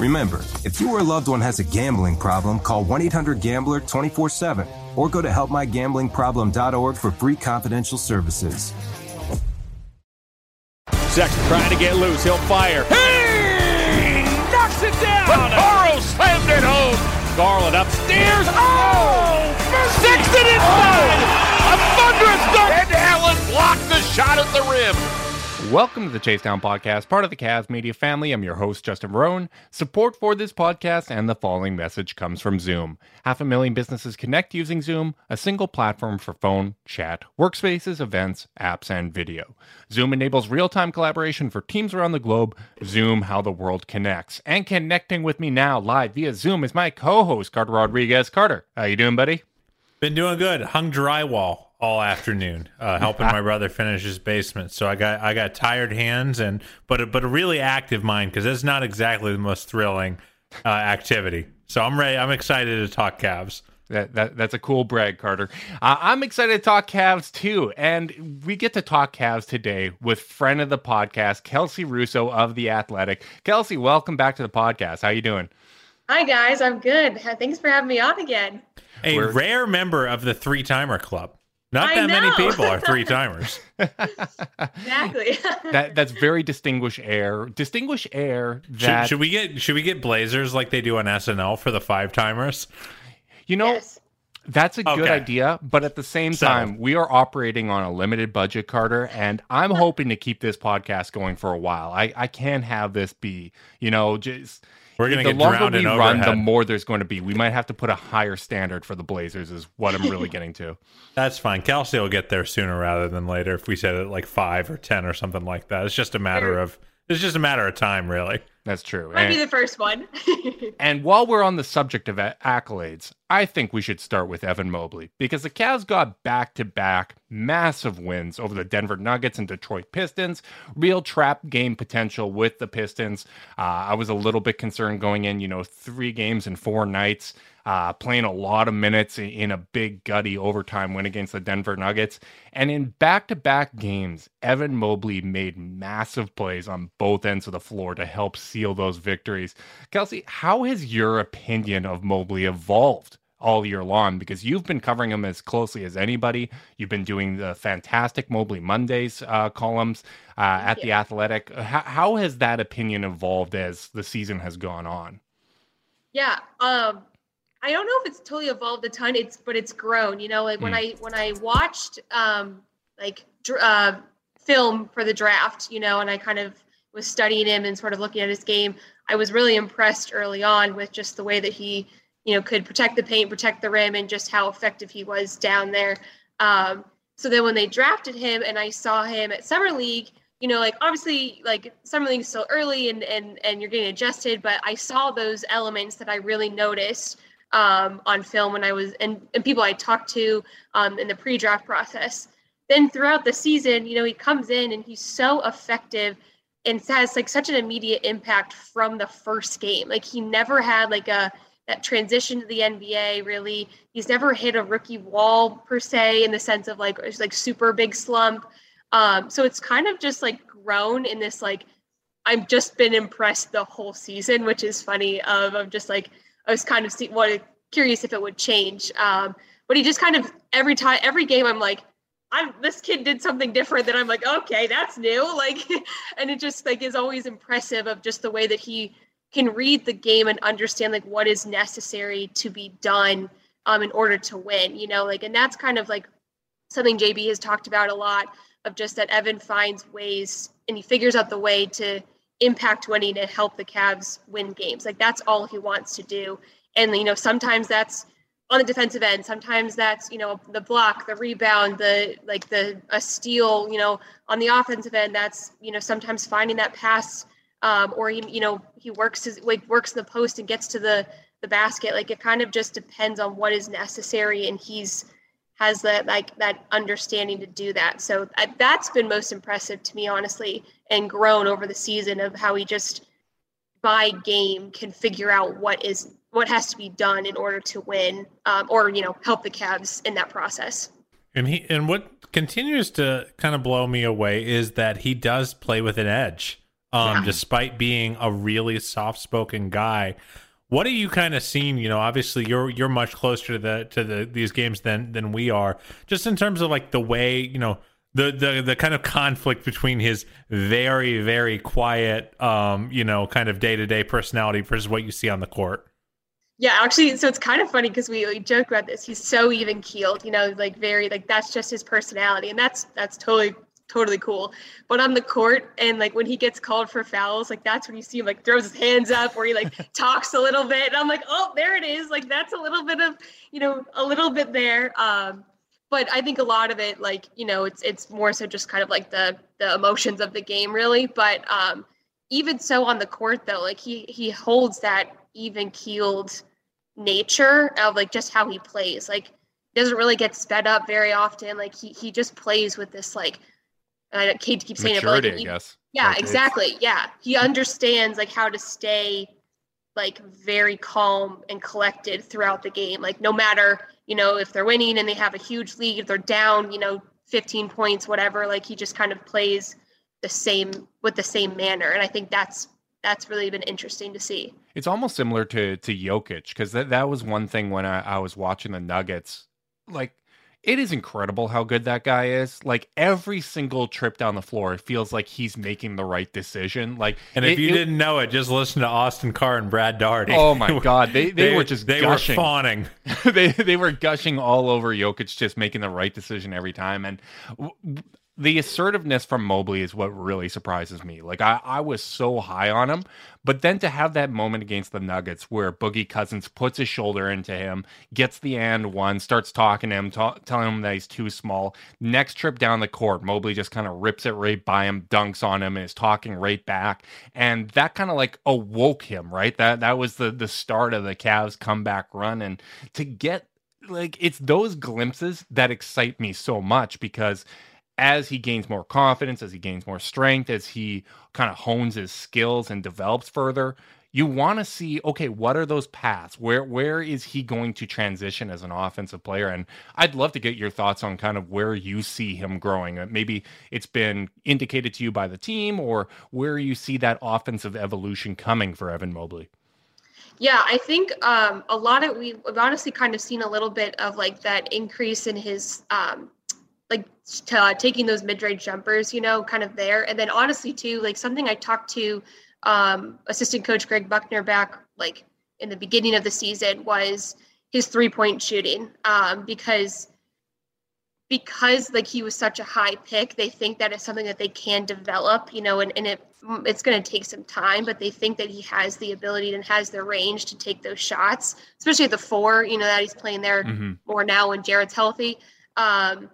Remember, if you or a loved one has a gambling problem, call 1 800 Gambler 24 7 or go to helpmygamblingproblem.org for free confidential services. Sexton trying to get loose. He'll fire. Hey! Knocks it down. Burrow slammed it home. Garland upstairs. Oh! Sexton inside. Oh. A thunderous dunk. And Allen blocked the shot at the rim. Welcome to the Chase Down Podcast, part of the Cavs Media family. I'm your host, Justin Rowan. Support for this podcast and the following message comes from Zoom. Half a million businesses connect using Zoom, a single platform for phone, chat, workspaces, events, apps, and video. Zoom enables real time collaboration for teams around the globe. Zoom, how the world connects. And connecting with me now live via Zoom is my co host, Carter Rodriguez. Carter, how you doing, buddy? Been doing good. Hung drywall all afternoon, uh, helping my brother finish his basement. So I got I got tired hands and but a, but a really active mind because that's not exactly the most thrilling uh, activity. So I'm ready. I'm excited to talk Cavs. That, that that's a cool brag, Carter. Uh, I'm excited to talk Cavs too, and we get to talk Cavs today with friend of the podcast, Kelsey Russo of the Athletic. Kelsey, welcome back to the podcast. How you doing? Hi guys, I'm good. Thanks for having me on again. A We're... rare member of the three timer club. Not that many people are three timers. exactly. that that's very distinguished air. Distinguished air. That should, should, we get should we get Blazers like they do on SNL for the five timers? You know. Yes. That's a good idea, but at the same time, we are operating on a limited budget, Carter, and I'm hoping to keep this podcast going for a while. I, I can't have this be, you know, just we're going to get drowned we in run, overhead. the more there's going to be. We might have to put a higher standard for the Blazers. Is what I'm really getting to. That's fine. Kelsey will get there sooner rather than later. If we said it like five or ten or something like that, it's just a matter of it's just a matter of time, really. That's true. Might and, be the first one. and while we're on the subject of accolades, I think we should start with Evan Mobley because the Cavs got back to back massive wins over the Denver Nuggets and Detroit Pistons. Real trap game potential with the Pistons. Uh, I was a little bit concerned going in, you know, three games in four nights uh, playing a lot of minutes in a big gutty overtime win against the Denver Nuggets. And in back to back games, Evan Mobley made massive plays on both ends of the floor to help seal those victories. Kelsey, how has your opinion of Mobley evolved? all year long because you've been covering him as closely as anybody. You've been doing the fantastic Mobley Mondays uh, columns uh, at the Athletic. How, how, has that opinion evolved as the season has gone on? Yeah, um, I don't know if it's totally evolved a ton. It's but it's grown. You know, like when hmm. I when I watched um like uh, film for the draft, you know, and I kind of was studying him and sort of looking at his game. I was really impressed early on with just the way that he, you know, could protect the paint, protect the rim, and just how effective he was down there. Um, so then when they drafted him and I saw him at summer league, you know, like obviously like summer league is still early and and and you're getting adjusted, but I saw those elements that I really noticed um, on film when I was and, and people I talked to um, in the pre-draft process. Then throughout the season, you know, he comes in and he's so effective and has like such an immediate impact from the first game. Like he never had like a that transition to the NBA really. He's never hit a rookie wall per se in the sense of like like super big slump. Um, so it's kind of just like grown in this like I've just been impressed the whole season, which is funny. Of I'm just like I was kind of see, what curious if it would change. Um, but he just kind of every time every game I'm like I'm this kid did something different that I'm like okay that's new. Like and it just like is always impressive of just the way that he can read the game and understand like what is necessary to be done um in order to win you know like and that's kind of like something JB has talked about a lot of just that Evan finds ways and he figures out the way to impact winning and help the Cavs win games. Like that's all he wants to do. And you know sometimes that's on the defensive end. Sometimes that's you know the block, the rebound, the like the a steal. You know on the offensive end, that's you know sometimes finding that pass, um, or he you know he works his like works the post and gets to the the basket. Like it kind of just depends on what is necessary, and he's has that like that understanding to do that. So uh, that's been most impressive to me, honestly, and grown over the season of how he just by game can figure out what is what has to be done in order to win um, or you know help the Cavs in that process. And he and what continues to kind of blow me away is that he does play with an edge, um, yeah. despite being a really soft-spoken guy. What are you kind of seeing? You know, obviously you're you're much closer to the to the these games than than we are. Just in terms of like the way you know the the the kind of conflict between his very very quiet, um, you know, kind of day to day personality versus what you see on the court. Yeah, actually, so it's kind of funny because we, joke about this. He's so even keeled, you know, like very like that's just his personality, and that's that's totally totally cool. But on the court and like when he gets called for fouls, like that's when you see him like throws his hands up or he like talks a little bit. And I'm like, oh, there it is. Like that's a little bit of, you know, a little bit there. Um, but I think a lot of it, like, you know, it's it's more so just kind of like the the emotions of the game, really. But um, even so on the court though, like he he holds that even keeled nature of like just how he plays. Like doesn't really get sped up very often. Like he he just plays with this like I Kate keeps saying Maturity, it, but like, he, I guess. Yeah, like exactly. Yeah. He understands like how to stay like very calm and collected throughout the game. Like no matter, you know, if they're winning and they have a huge lead, if they're down, you know, 15 points, whatever, like he just kind of plays the same with the same manner. And I think that's that's really been interesting to see. It's almost similar to to Jokic because that that was one thing when I, I was watching the Nuggets. Like it is incredible how good that guy is. Like every single trip down the floor, it feels like he's making the right decision. Like, and if it, you it, didn't know it, just listen to Austin Carr and Brad Daugherty. Oh my God, they they, they were just they gushing. were fawning. they they were gushing all over Jokic, just making the right decision every time. And w- the assertiveness from Mobley is what really surprises me. Like I, I was so high on him, but then to have that moment against the Nuggets where Boogie Cousins puts his shoulder into him, gets the and one, starts talking to him, ta- telling him that he's too small. Next trip down the court, Mobley just kind of rips it right by him, dunks on him, and is talking right back. And that kind of like awoke him, right? That that was the the start of the Cavs comeback run, and to get like it's those glimpses that excite me so much because as he gains more confidence, as he gains more strength, as he kind of hones his skills and develops further, you want to see okay, what are those paths? Where where is he going to transition as an offensive player? And I'd love to get your thoughts on kind of where you see him growing. Uh, maybe it's been indicated to you by the team, or where you see that offensive evolution coming for Evan Mobley. Yeah, I think um, a lot of we've honestly kind of seen a little bit of like that increase in his um, like uh, taking those mid-range jumpers, you know, kind of there. And then honestly, too, like something I talked to um, assistant coach Greg Buckner back like in the beginning of the season was his three-point shooting um, because because like he was such a high pick, they think that it's something that they can develop, you know, and, and it it's going to take some time, but they think that he has the ability and has the range to take those shots, especially at the four, you know, that he's playing there mm-hmm. more now when Jarrett's healthy. Um,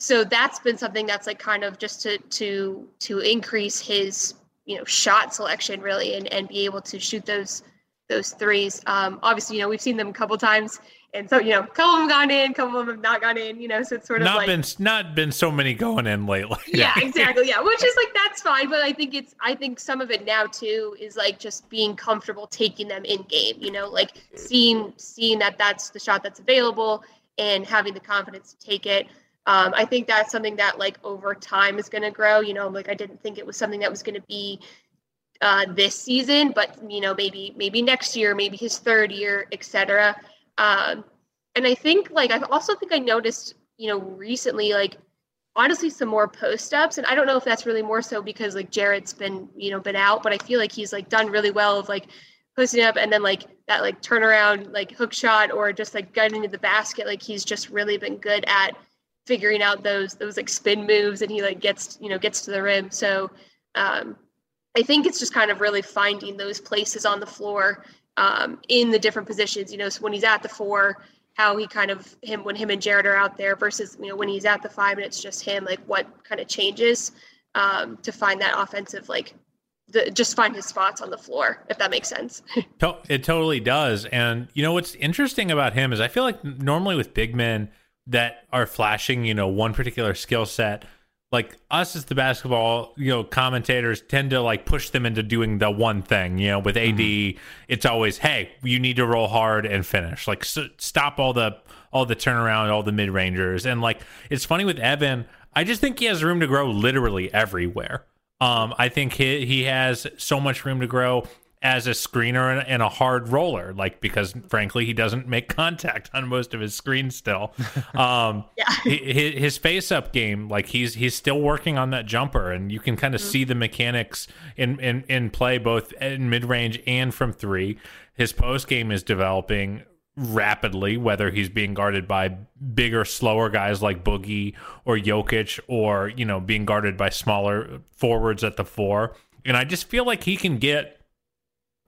so that's been something that's like kind of just to to to increase his you know shot selection really and and be able to shoot those those threes. Um obviously you know we've seen them a couple times and so you know a couple of them gone in a couple of them have not gone in you know so it's sort of not like, been not been so many going in lately. Yeah exactly yeah which is like that's fine but i think it's i think some of it now too is like just being comfortable taking them in game you know like seeing seeing that that's the shot that's available and having the confidence to take it Um, I think that's something that like over time is going to grow. You know, like I didn't think it was something that was going to be uh, this season, but you know, maybe maybe next year, maybe his third year, etc. Um, and I think like I also think I noticed, you know, recently like honestly some more post ups, and I don't know if that's really more so because like Jarrett's been you know been out, but I feel like he's like done really well of like posting up and then like that like turnaround like hook shot or just like getting into the basket. Like he's just really been good at figuring out those those like spin moves and he like gets you know gets to the rim. So um, I think it's just kind of really finding those places on the floor um, in the different positions. You know, so when he's at the four, how he kind of him when him and Jarrett are out there versus you know when he's at the five and it's just him. Like what kind of changes um, to find that offensive like the, just find his spots on the floor, if that makes sense. it totally does. And you know what's interesting about him is I feel like normally with big men that are flashing, you know, one particular skill set, like us as the basketball, you know, commentators tend to like push them into doing the one thing. You know, with AD, mm-hmm. it's always, hey, you need to roll hard and finish. Like so, stop all the all the turnaround, all the mid rangers, and like it's funny with Evan. I just think he has room to grow literally everywhere. Um, I think he he has so much room to grow as a screener and a hard roller, like because frankly he doesn't make contact on most of his screens still. Um, yeah. his, his face up game, like he's he's still working on that jumper, and you can kind of mm-hmm. see the mechanics in, in in play both in mid range and from three. His post game is developing rapidly, whether he's being guarded by bigger, slower guys like Boogie or Jokic, or you know being guarded by smaller forwards at the four. And I just feel like he can get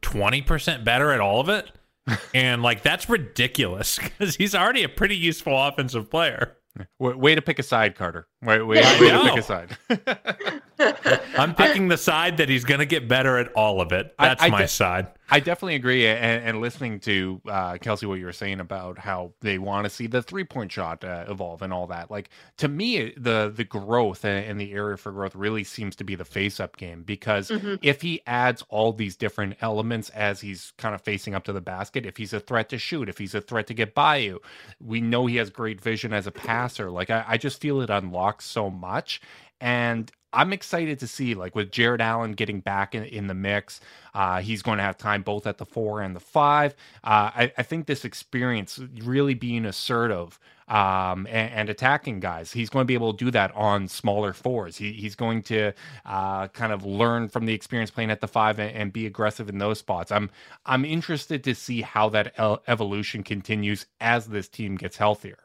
20% better at all of it. and like that's ridiculous because he's already a pretty useful offensive player. Way to pick a side, Carter. Way, way, way to pick a side. I'm picking the side that he's going to get better at all of it. That's I, I my de- side. I definitely agree. And, and listening to uh, Kelsey, what you were saying about how they want to see the three point shot uh, evolve and all that. Like to me, the the growth and, the area for growth really seems to be the face up game because mm-hmm. if he adds all these different elements as he's kind of facing up to the basket, if he's a threat to shoot, if he's a threat to get by you, we know he has great vision as a passer. Like I, I just feel it unlocks so much. And I'm excited to see, like, with Jarrett Allen getting back in, in the mix, uh, he's going to have time both at the four and the five. Uh, I, I, think this experience, really being assertive um, and, and, attacking guys, he's going to be able to do that on smaller fours. He, he's going to uh, kind of learn from the experience playing at the five and, and, be aggressive in those spots. I'm I'm interested to see how that evolution continues as this team gets healthier.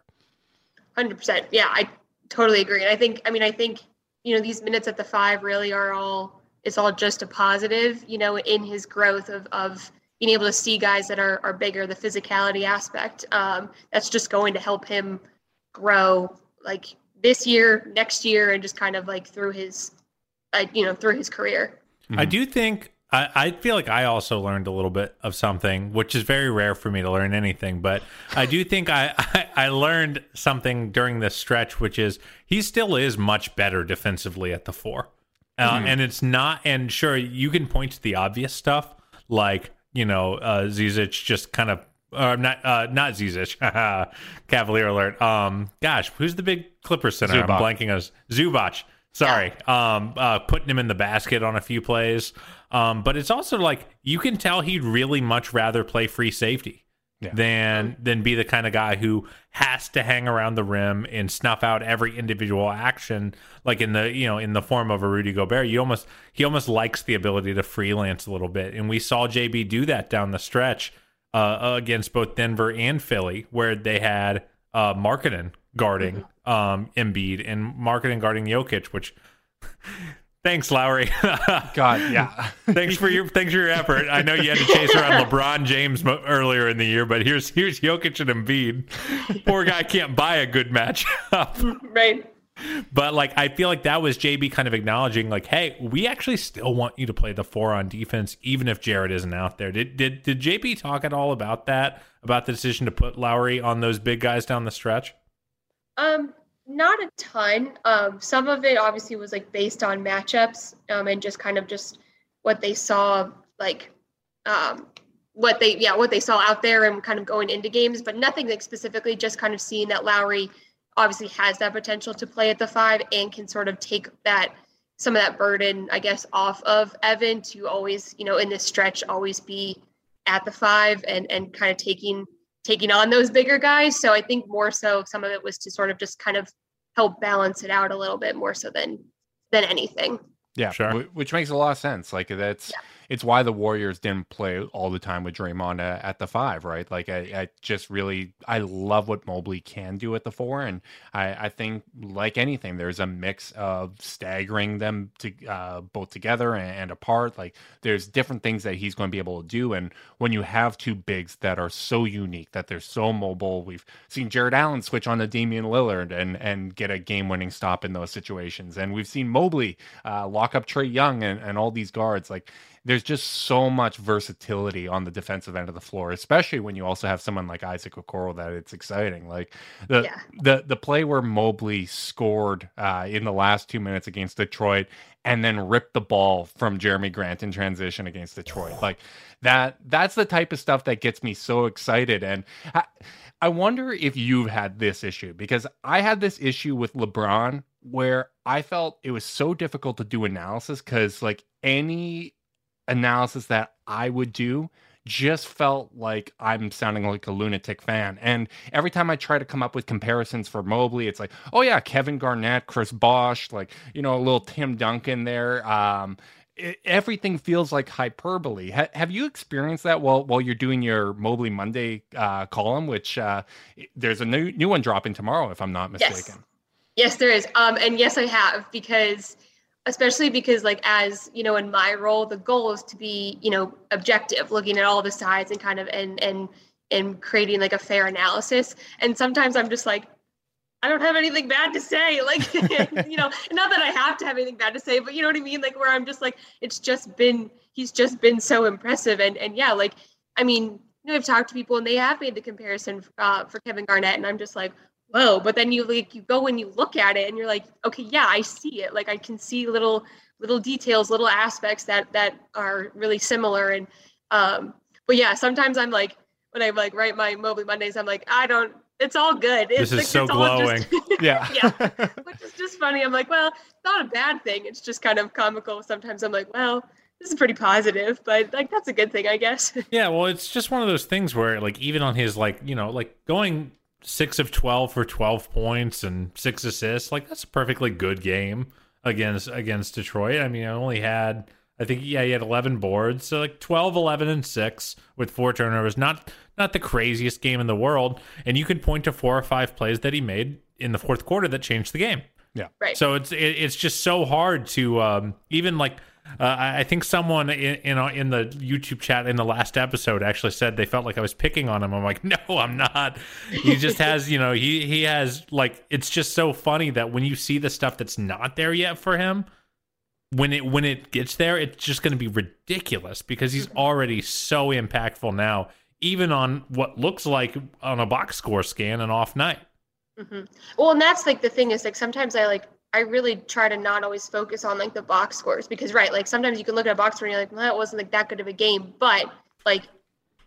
Hundred percent. Yeah, I totally agree. And I think, I mean, I think, you know, these minutes at the five really are all, it's all just a positive, you know, in his growth of, of being able to see guys that are, are bigger, the physicality aspect. Um, that's just going to help him grow like this year, next year, and just kind of like through his, uh, you know, through his career. I do think I, I feel like I also learned a little bit of something, which is very rare for me to learn anything. But I do think I, I, I learned something during this stretch, which is he still is much better defensively at the four. Uh, mm-hmm. And it's not, and sure, you can point to the obvious stuff, like, you know, uh, Zizic just kind of uh, not uh, not Zizic. Cavalier alert. Um, gosh, who's the big Clipper center? Zubac. I'm blanking us. Zubac. Sorry. Yeah. Um, uh, putting him in the basket on a few plays. Um, but it's also like you can tell he'd really much rather play free safety yeah. than than be the kind of guy who has to hang around the rim and snuff out every individual action, like in the you know in the form of a Rudy Gobert. You almost he almost likes the ability to freelance a little bit, and we saw JB do that down the stretch uh, against both Denver and Philly, where they had uh, Markkanen guarding mm-hmm. um, Embiid and Markkanen guarding Jokic, which Thanks, Lowry. God, yeah. thanks for your thanks for your effort. I know you had to chase around LeBron James mo- earlier in the year, but here's here's Jokic and Embiid. Poor guy can't buy a good matchup. right. But like, I feel like that was JB kind of acknowledging, like, hey, we actually still want you to play the four on defense, even if Jarrett isn't out there. Did did did JB talk at all about that? About the decision to put Lowry on those big guys down the stretch? Um, not a ton. Um, some of it obviously was like based on matchups um, and just kind of just what they saw, like um, what they yeah what they saw out there and kind of going into games, but nothing like specifically. Just kind of seeing that Lowry obviously has that potential to play at the five and can sort of take that some of that burden, I guess, off of Evan to always, you know, in this stretch, always be at the five and and kind of taking taking on those bigger guys. So I think more so some of it was to sort of just kind of help balance it out a little bit more so than than anything. Yeah, Sure. Which makes a lot of sense. Like that's Yeah. It's why the Warriors didn't play all the time with Draymond at, at the five, right? Like I, I just really I love what Mobley can do at the four, and I, I think like anything, there's a mix of staggering them to uh, both together and, and apart. Like there's different things that he's going to be able to do, and when you have two bigs that are so unique, that they're so mobile, we've seen Jarrett Allen switch on to Damian Lillard and and get a game winning stop in those situations, and we've seen Mobley uh, lock up Trae Young and, and all these guards like there's just so much versatility on the defensive end of the floor, especially when you also have someone like Isaac Okoro that it's exciting. Like the Yeah. the the play where Mobley scored uh, in the last two minutes against Detroit and then ripped the ball from Jerami Grant in transition against Detroit. Like that that's the type of stuff that gets me so excited. And I, I wonder if you've had this issue because I had this issue with LeBron where I felt it was so difficult to do analysis because like any analysis that I would do just felt like I'm sounding like a lunatic fan. And every time I try to come up with comparisons for Mobley, it's like, oh yeah, Kevin Garnett, Chris Bosh, like, you know, a little Tim Duncan there. Um, it, everything feels like hyperbole. Ha- have you experienced that while while you're doing your Mobley Monday uh, column, which uh, there's a new new one dropping tomorrow, if I'm not Yes. mistaken. Yes, there is. Um, and yes, I have because, especially because, like, as you know, in my role, the goal is to be, you know, objective, looking at all the sides and kind of and and and creating like a fair analysis. And sometimes I'm just like, I don't have anything bad to say, like, you know, not that I have to have anything bad to say, but you know what I mean, like, where I'm just like, it's just been, he's just been so impressive, and and yeah, like, I mean, you know, I've talked to people and they have made the comparison uh, for Kevin Garnett, and I'm just like whoa but then you like you go and you look at it and you're like okay yeah i see it. Like i can see little little details little aspects that that are really similar. And um but yeah sometimes i'm like when i like write my mobley mondays i'm like i don't it's all good. It's This is like, so glowing. just- Yeah. yeah. Which is just funny. I'm like well it's not a bad thing. It's just kind of comical. Sometimes i'm like well this is pretty positive but like that's a good thing i guess. Yeah, well, it's just one of those things where, like, even on his, like, you know, like going six of 12 for 12 points and six assists, like, that's a perfectly good game against against Detroit. I mean, I only had, I think, yeah, he had 11 boards, so like 12, 11, and six with four turnovers. Not not the craziest game in the world. And you could point to four or five plays that he made in the fourth quarter that changed the game. Yeah. Right So it's it, it's just so hard to um, even like uh, I think someone in in, uh, in the YouTube chat in the last episode actually said they felt like I was picking on him. I'm like, no, I'm not. He just has you know he he has like it's just so funny that when you see the stuff that's not there yet for him. When it when it gets there, it's just going to be ridiculous because he's already so impactful now, even on what looks like on a box score scan an off night. hmm Well, and that's like the thing is like sometimes I like I really try to not always focus on like the box scores because right, like sometimes you can look at a box score and you're like, well, that wasn't like that good of a game, but like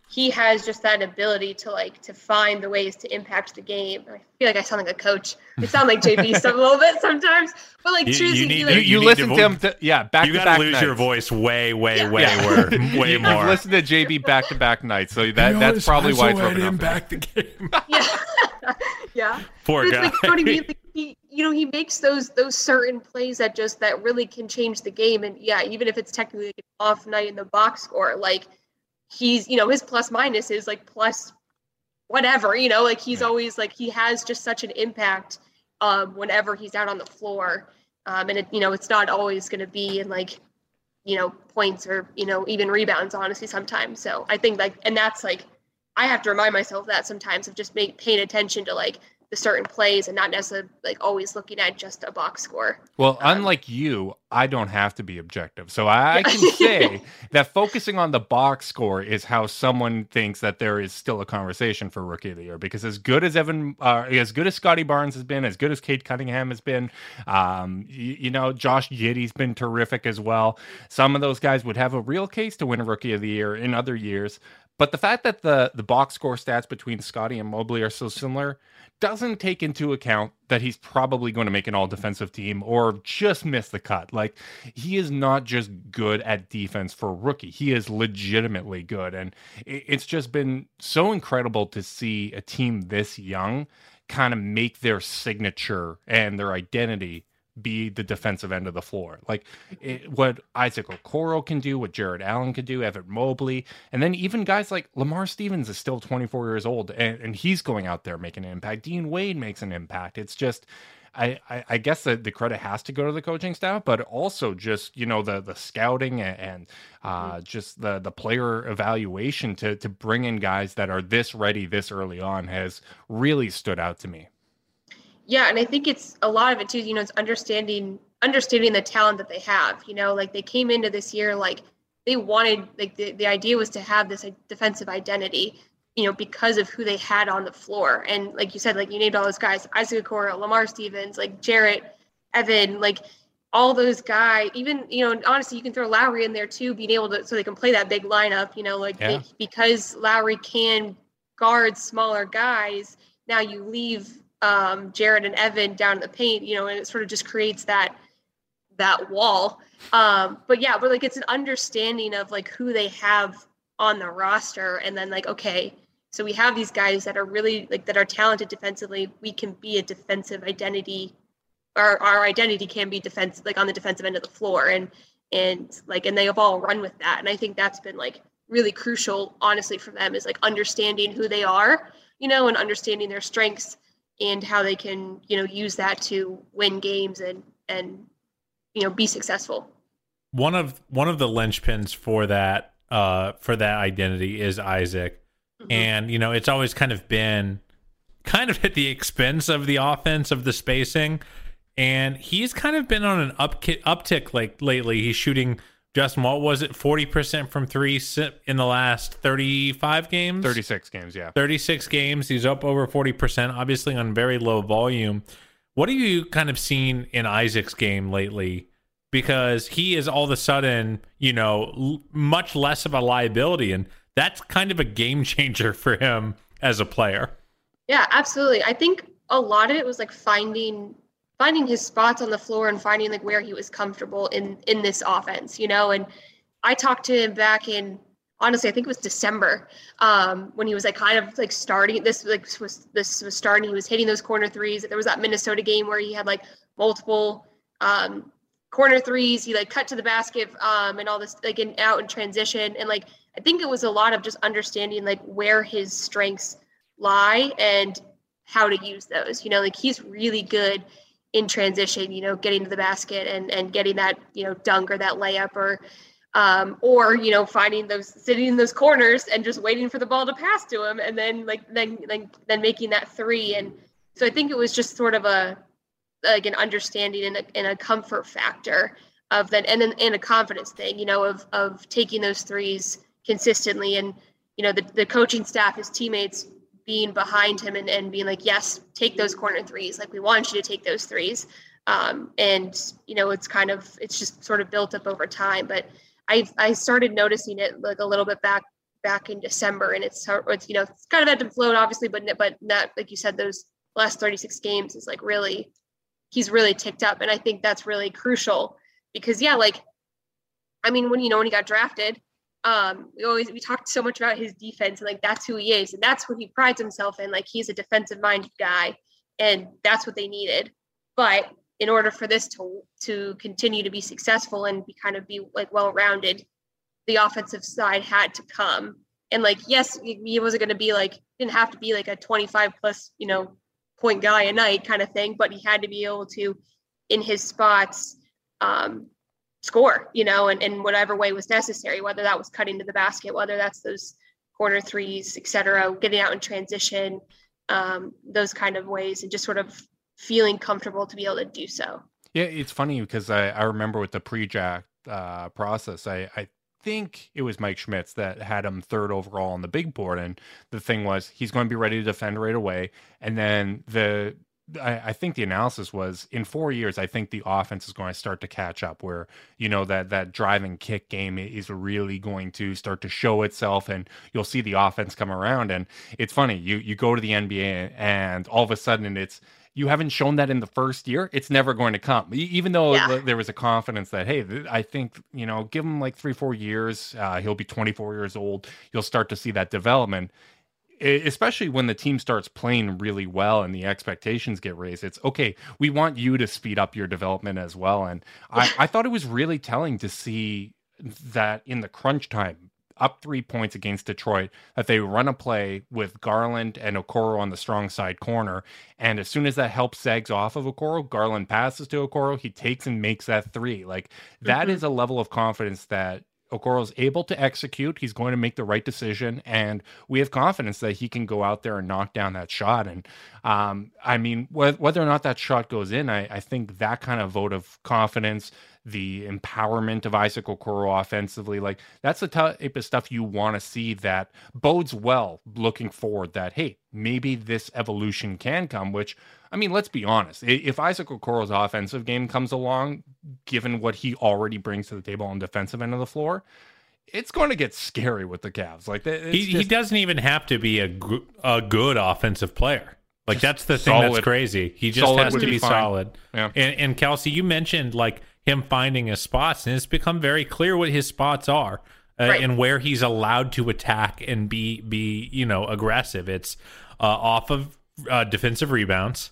he has just that ability to like to find the ways to impact the game. I feel like I sound like a coach. I sound like JB stuff a little bit sometimes, but like You- you need he, like, You, you need listen to to vo- him, to, yeah, back you to got back to lose nights. your voice way, way, Yeah. way, Yeah. wor- way more. You've listened to JB back to back nights, so that that's probably why it's rubbing off. back the game. yeah, yeah. Poor But it's guy. like, you know what I mean? Like, he, you know, he makes those those certain plays that just that really can change the game. And yeah, even if it's technically like an off night in the box score, like he's, you know, his plus minus is like plus whatever. You know, like he's always like he has just such an impact um, whenever he's out on the floor. Um, and it, you know, it's not always going to be in like, you know, points or you know even rebounds. Honestly, sometimes. So I think like, and that's like I have to remind myself that sometimes of just make, paying attention to like the certain plays and not necessarily like always looking at just a box score. Well, Um, unlike you, I don't have to be objective. So I, I can say that focusing on the box score is how someone thinks that there is still a conversation for rookie of the year. Because as good as Evan, uh, as good as Scottie Barnes has been, as good as Cade Cunningham has been, um, you, you know, Josh Giddey's been terrific as well. Some of those guys would have a real case to win a rookie of the year in other years. But the fact that the the box score stats between Scottie and Mobley are so similar doesn't take into account that he's probably going to make an all defensive team or just miss the cut. Like he is not just good at defense for rookie. He is legitimately good and it's just been so incredible to see a team this young kind of make their signature and their identity be the defensive end of the floor. Like it, what Isaac Okoro can do, what Jarrett Allen can do, Evan Mobley, and then even guys like Lamar Stevens is still 24 years old and, and he's going out there making an impact. Dean Wade makes an impact. It's just I, I, I guess the, the credit has to go to the coaching staff, but also just you know the the scouting and, and uh, mm-hmm. just the the player evaluation to to bring in guys that are this ready this early on has really stood out to me. Yeah, and I think it's a lot of it too. You know, it's understanding understanding the talent that they have. You know, like they came into this year like they wanted like the, the idea was to have this defensive identity you know because of who they had on the floor and like you said like you named all those guys isaac Okoro, lamar stevens like jarrett evan like all those guys even you know honestly you can throw lowry in there too being able to so they can play that big lineup you know like yeah. they, because lowry can guard smaller guys now you leave um, Jarrett and Evan down in the paint, you know, and it sort of just creates that that wall. Um, but yeah, but like it's an understanding of like who they have on the roster, and then like okay, so we have these guys that are really like that are talented defensively. We can be a defensive identity. Our our identity can be defense like on the defensive end of the floor, and and like and they have all run with that, and I think that's been like really crucial, honestly, for them is like understanding who they are, you know, and understanding their strengths and how they can you know use that to win games and and you know be successful. One of one of the linchpins for that uh for that identity is isaac. Mm-hmm. and you know it's always kind of been kind of at the expense of the offense of the spacing. And he's kind of been on an uptick uptick like lately. He's shooting Justin, what was it? Forty percent from three in the last thirty-five games. Thirty-six games, yeah. Thirty-six games. He's up over forty percent. Obviously, on very low volume. What have you kind of seen in Isaac's game lately? Because he is all of a sudden, you know, l- much less of a liability, and that's kind of a game changer for him as a player. Yeah, absolutely. I think a lot of it was like finding finding his spots on the floor and finding like where he was comfortable in in this offense, you know. And I talked to him back in honestly, I think it was December um, when he was like kind of like starting. This like was this was starting. He was hitting those corner threes. There was that Minnesota game where he had like multiple um, corner threes. He like cut to the basket um, and all this like in out in transition. And like I think it was a lot of just understanding like where his strengths lie and how to use those. You know, like he's really good in transition, you know, getting to the basket and and getting that, you know, dunk or that layup or um, or you know finding those sitting in those corners and just waiting for the ball to pass to him and then like then then then making that three. And so I think it was just sort of a like an understanding and a, and a comfort factor of that and then and a confidence thing you know of of taking those threes consistently. And you know the, the coaching staff his teammates being behind him and, and being like, yes, take those corner threes. Like we want you to take those threes. Um, and you know, it's kind of it's just sort of built up over time. But I I started noticing it like a little bit back back in December, and it's it's you know it's kind of ebbed and flowed, obviously, but but not like you said those last 36 games is like really he's really ticked up, and I think that's really crucial because yeah, like I mean when you know when he got drafted, um we always we talked so much about his defense and like that's who he is and that's what he prides himself in like he's a defensive minded guy and that's what they needed. But in order for this to to continue to be successful and be kind of be like well rounded the offensive side had to come. And like yes he wasn't going to be like didn't have to be like a 25 plus you know point guy a night kind of thing but he had to be able to in his spots um score, you know, and in whatever way was necessary, whether that was cutting to the basket, whether that's those corner threes, et cetera, getting out in transition, um, those kind of ways, and just sort of feeling comfortable to be able to do so. Yeah, it's funny because I, I remember with the pre-jack uh, process, I, I think it was Mike Schmitz that had him third overall on the big board, and the thing was he's going to be ready to defend right away, and then the I, I, think the analysis was in four years, I think the offense is going to start to catch up where, you know, that, that driving kick game is really going to start to show itself and you'll see the offense come around. And it's funny, you, you go to the NBA and all of a sudden it's, you haven't shown that in the first year, it's never going to come. Even though yeah. there was a confidence that, hey, I think, you know, give him like three, four years, uh, he'll be 24 years old. You'll start to see that development especially when the team starts playing really well and the expectations get raised it's okay we want you to speed up your development as well and I, I thought it was really telling to see that in the crunch time up three points against Detroit, that they run a play with Garland and Okoro on the strong side corner. And as soon as that helps sags off of Okoro, Garland passes to Okoro. He takes and makes that three. Like that mm-hmm. is a level of confidence that Okoro is able to execute. He's going to make the right decision, and we have confidence that he can go out there and knock down that shot. And um, I mean, wh- whether or not that shot goes in, I, I, think that kind of vote of confidence, the empowerment of Isaac Okoro offensively, like that's the type of stuff you want to see that bodes well looking forward. That hey, maybe this evolution can come, which I mean, let's be honest. If Isaac Okoro's offensive game comes along, given what he already brings to the table on defensive end of the floor, it's going to get scary with the Cavs. Like he, just, he doesn't even have to be a a good offensive player. Like that's the thing solid, that's crazy. He just has to be, be solid. Yeah. And, and Kelsey, you mentioned like him finding his spots, and it's become very clear what his spots are. Uh, right. and where he's allowed to attack and be be you know aggressive. It's uh, off of uh, defensive rebounds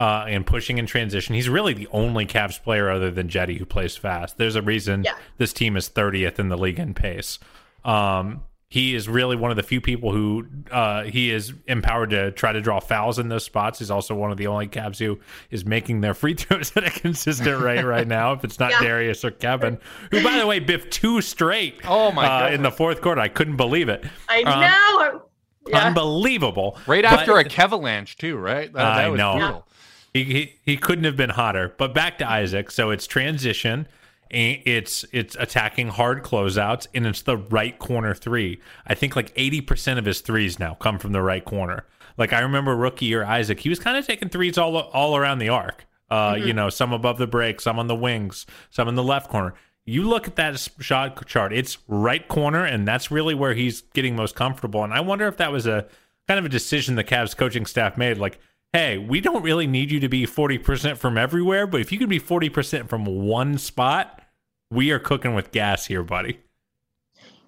uh, and pushing in transition. He's really the only Cavs player other than Cedi who plays fast. There's a reason yeah. this team is 30th in the league in pace. Um, he is really one of the few people who uh, he is empowered to try to draw fouls in those spots. He's also one of the only Cavs who is making their free throws at a consistent rate right now. If it's not yeah. Darius or Kevin, who by the way biffed two straight. Oh my! Uh, in the fourth quarter, I couldn't believe it. I um, know. Yeah. Unbelievable! Right after but, a Kevalanche too, right? That, that I know. Brutal. He, he, he couldn't have been hotter. But back to Isaac. So it's transition. It's it's attacking hard closeouts, and it's the right corner three. I think like eighty percent of his threes now come from the right corner. Like I remember rookie year Isaac, he was kind of taking threes all all around the arc. Uh, mm-hmm. You know, some above the break, some on the wings, some in the left corner. You look at that shot chart; it's right corner, and that's really where he's getting most comfortable. And I wonder if that was a kind of a decision the Cavs coaching staff made. Like, hey, we don't really need you to be 40% from everywhere, but if you could be 40% from one spot, we are cooking with gas here, buddy.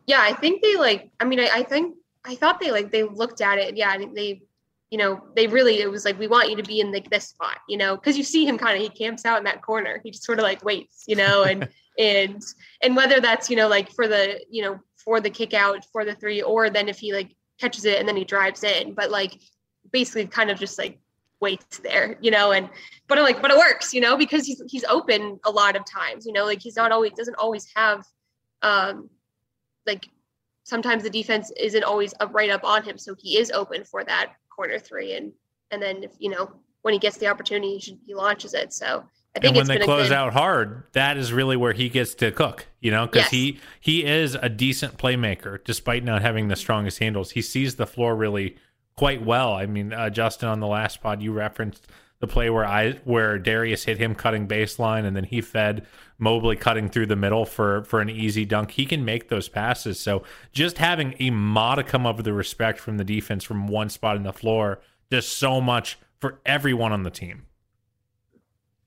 Yeah, I think they like, I mean, I, I think, I thought they like, they looked at it. Yeah, they, you know, they really, it was like, we want you to be in like this spot, you know, because you see him kind of, he camps out in that corner. He just sort of like waits, you know, and, and, and whether that's, you know, like for the, you know, for the kick out, for the three, or then if he like catches it and then he drives in, but like basically kind of just like waits there, you know, and but I'm like, but it works, you know, because he's he's open a lot of times, you know, like he's not always doesn't always have um like sometimes the defense isn't always up right up on him. So he is open for that corner three. And and then if you know, when he gets the opportunity, he, should, he launches it. So I think and when they close good... out hard, that is really where he gets to cook, you know, because yes. he he is a decent playmaker despite not having the strongest handles. He sees the floor really quite well. I mean, uh, Justin, on the last pod, you referenced the play where I where Darius hit him cutting baseline, and then he fed Mobley cutting through the middle for for an easy dunk. He can make those passes. So just having a modicum of the respect from the defense from one spot in the floor does so much for everyone on the team.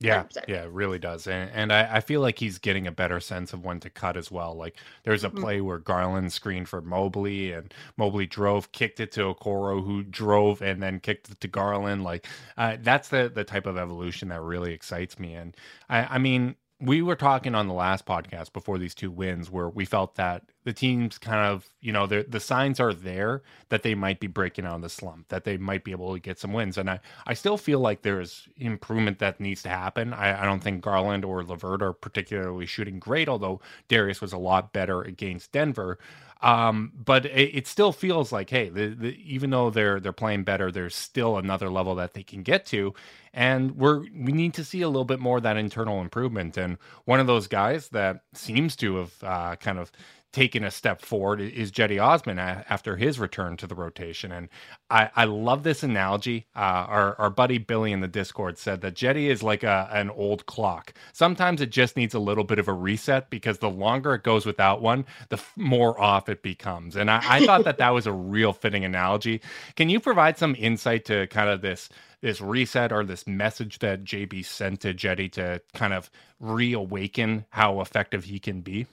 Yeah, yeah, it really does. And, and I, I, feel like he's getting a better sense of when to cut as well. Like there's a mm-hmm. play where Garland screened for Mobley and Mobley drove, kicked it to Okoro, who drove and then kicked it to Garland. Like uh, that's the, the type of evolution that really excites me. And I, I mean, we were talking on the last podcast before these two wins where we felt that the teams kind of, you know, the signs are there that they might be breaking out of the slump, that they might be able to get some wins. And I, I still feel like there's improvement that needs to happen. I, I don't think Garland or LeVert are particularly shooting great, although Darius was a lot better against Denver. Um, but it, it, still feels like, hey, the, the, even though they're they're playing better, there's still another level that they can get to, and we're we need to see a little bit more of that internal improvement. And one of those guys that seems to have uh, kind of taken a step forward is Cedi Osman after his return to the rotation. And I, I love this analogy. Uh, our, our buddy Billy in the Discord said that Cedi is like a, an old clock. Sometimes it just needs a little bit of a reset because the longer it goes without one, the more off it becomes. And I, I thought that that was a real fitting analogy. Can you provide some insight to kind of this? this reset or this message that JB sent to Cedi to kind of reawaken how effective he can be?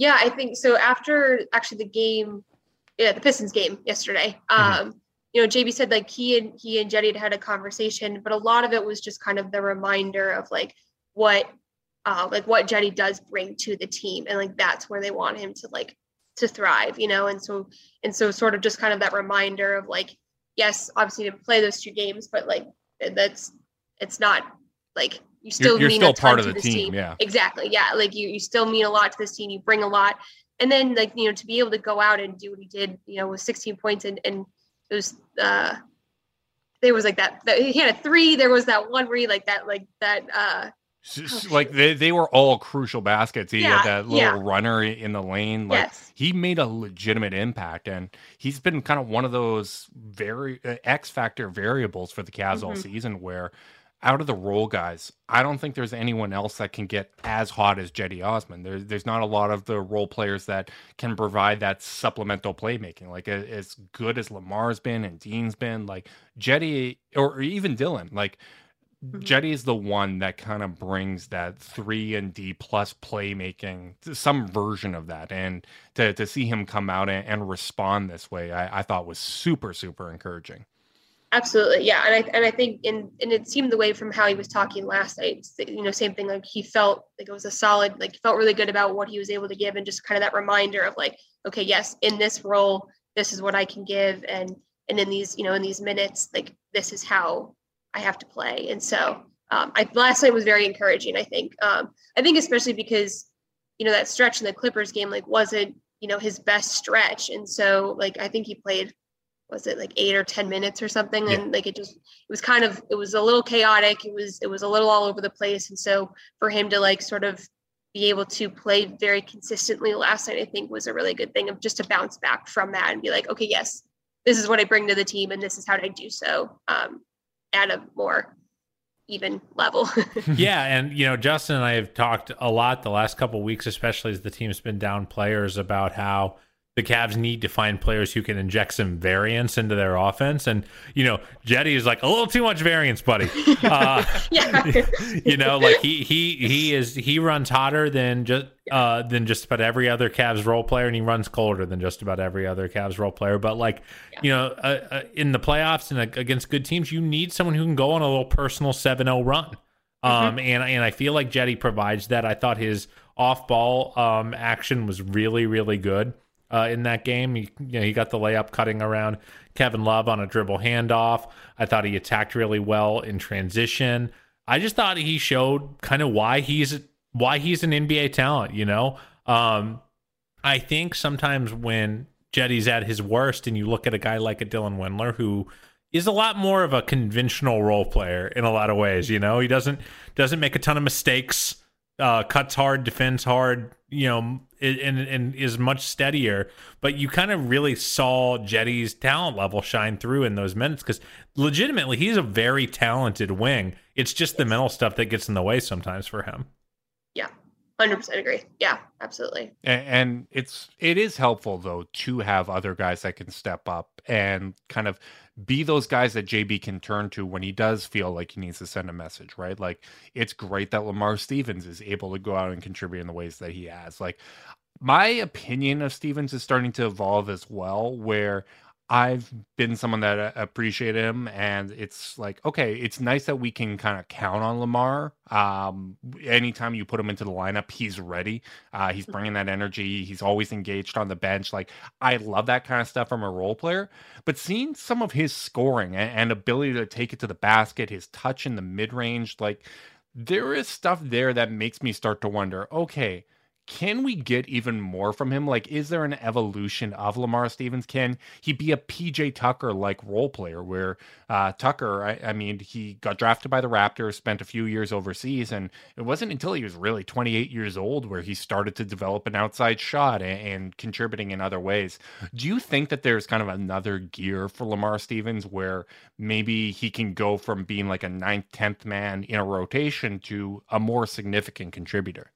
Yeah, I think so. After actually the game, yeah, the Pistons game yesterday, mm-hmm. um, you know, JB said like he and he and Cedi had had a conversation, but a lot of it was just kind of the reminder of like what, uh, like what Cedi does bring to the team, and like that's where they want him to like to thrive, you know, and so and so sort of just kind of that reminder of like, yes, obviously to play those two games, but like that's it's not like you still you're, you're mean still part of to the this team, team. yeah. Exactly. Yeah. Like you, you still mean a lot to this team. You bring a lot. And then like, you know, to be able to go out and do what he did, you know, with 16 points and, and it was, uh, there was like that, that he had a three. There was that one where he like that, like that, uh, Oh, like they, they were all crucial baskets. He Yeah, had that little yeah. runner in the lane. Like yes. he made a legitimate impact, and he's been kind of one of those very uh, X factor variables for the Cavs all Mhm. season. Where out of the role guys, I don't think there's anyone else that can get as hot as Cedi Osman. There's there's not a lot of the role players that can provide that supplemental playmaking. Like as good as Lamar's been and Dean's been, like Cedi or even Dylan, like. Mhm. Cedi is the one that kind of brings that three and D plus playmaking, some version of that, and to to see him come out and, and respond this way, I, I thought was super super encouraging. Absolutely, yeah, and I and I think and and it seemed the way from how he was talking last night. You know, same thing. Like he felt like it was a solid, like felt really good about what he was able to give, and just kind of that reminder of like, okay, yes, in this role, this is what I can give, and and in these, you know, in these minutes, like this is how I have to play. And so, um, I last night was very encouraging. I think, um, I think especially because, you know, that stretch in the Clippers game like wasn't, you know, his best stretch, and so like I think he played was it like eight or ten minutes or something? Yeah. and like it just it was kind of it was a little chaotic. It was it was a little all over the place. And so for him to like sort of be able to play very consistently last night i think was a really good thing of just to bounce back from that and be like okay yes this is what i bring to the team and this is how i do so um, at a more even level. Yeah, and you know, Justin and I have talked a lot the last couple of weeks, especially as the team's been down players, about how the Cavs need to find players who can inject some variance into their offense. And you know, Cedi is like a little too much variance, buddy. Uh, yeah you know, like he he he is he runs hotter than just uh than just about every other Cavs role player, and he runs colder than just about every other Cavs role player. But like, you know, uh, uh, in the playoffs and uh, against good teams, you need someone who can go on a little personal 7-0 run. Um, and and I feel like Cedi provides that. I thought his off ball um action was really really good. Uh, in that game, he, you know, he got the layup cutting around Kevin Love on a dribble handoff. I thought he attacked really well in transition. I just thought he showed kind of why he's why he's an NBA talent. You know, um, I think sometimes when Cedi's at his worst, and you look at a guy like a Dylan Windler who is a lot more of a conventional role player in a lot of ways. You know, he doesn't doesn't make a ton of mistakes, uh, cuts hard, defends hard. You know, and and is much steadier. But you kind of really saw Cedi's talent level shine through in those minutes because legitimately he's a very talented wing. It's just the mental stuff that gets in the way sometimes for him. yeah 100% agree yeah absolutely And, and it's it is helpful though to have other guys that can step up and kind of be those guys that JB can turn to when he does feel like he needs to send a message, right? Like it's great that Lamar Stevens is able to go out and contribute in the ways that he has. Like my opinion of Stevens is starting to evolve as well, where I've been someone that uh, appreciated him, and it's like, okay, it's nice that we can kind of count on Lamar. Um, anytime you put him into the lineup, he's ready. Uh, he's bringing that energy. He's always engaged on the bench. Like I love that kind of stuff from a role player. But seeing some of his scoring and, and ability to take it to the basket, his touch in the mid range, like there is stuff there that makes me start to wonder, okay can we get even more from him? Like, is there an evolution of Lamar Stevens? Can he be a PJ Tucker like role player where uh, Tucker, I, I, mean, he got drafted by the Raptors, spent a few years overseas, and it wasn't until he was really 28 years old where he started to develop an outside shot and, and contributing in other ways. Do you think that there's kind of another gear for Lamar Stevens where maybe he can go from being like a ninth, 10th man in a rotation to a more significant contributor?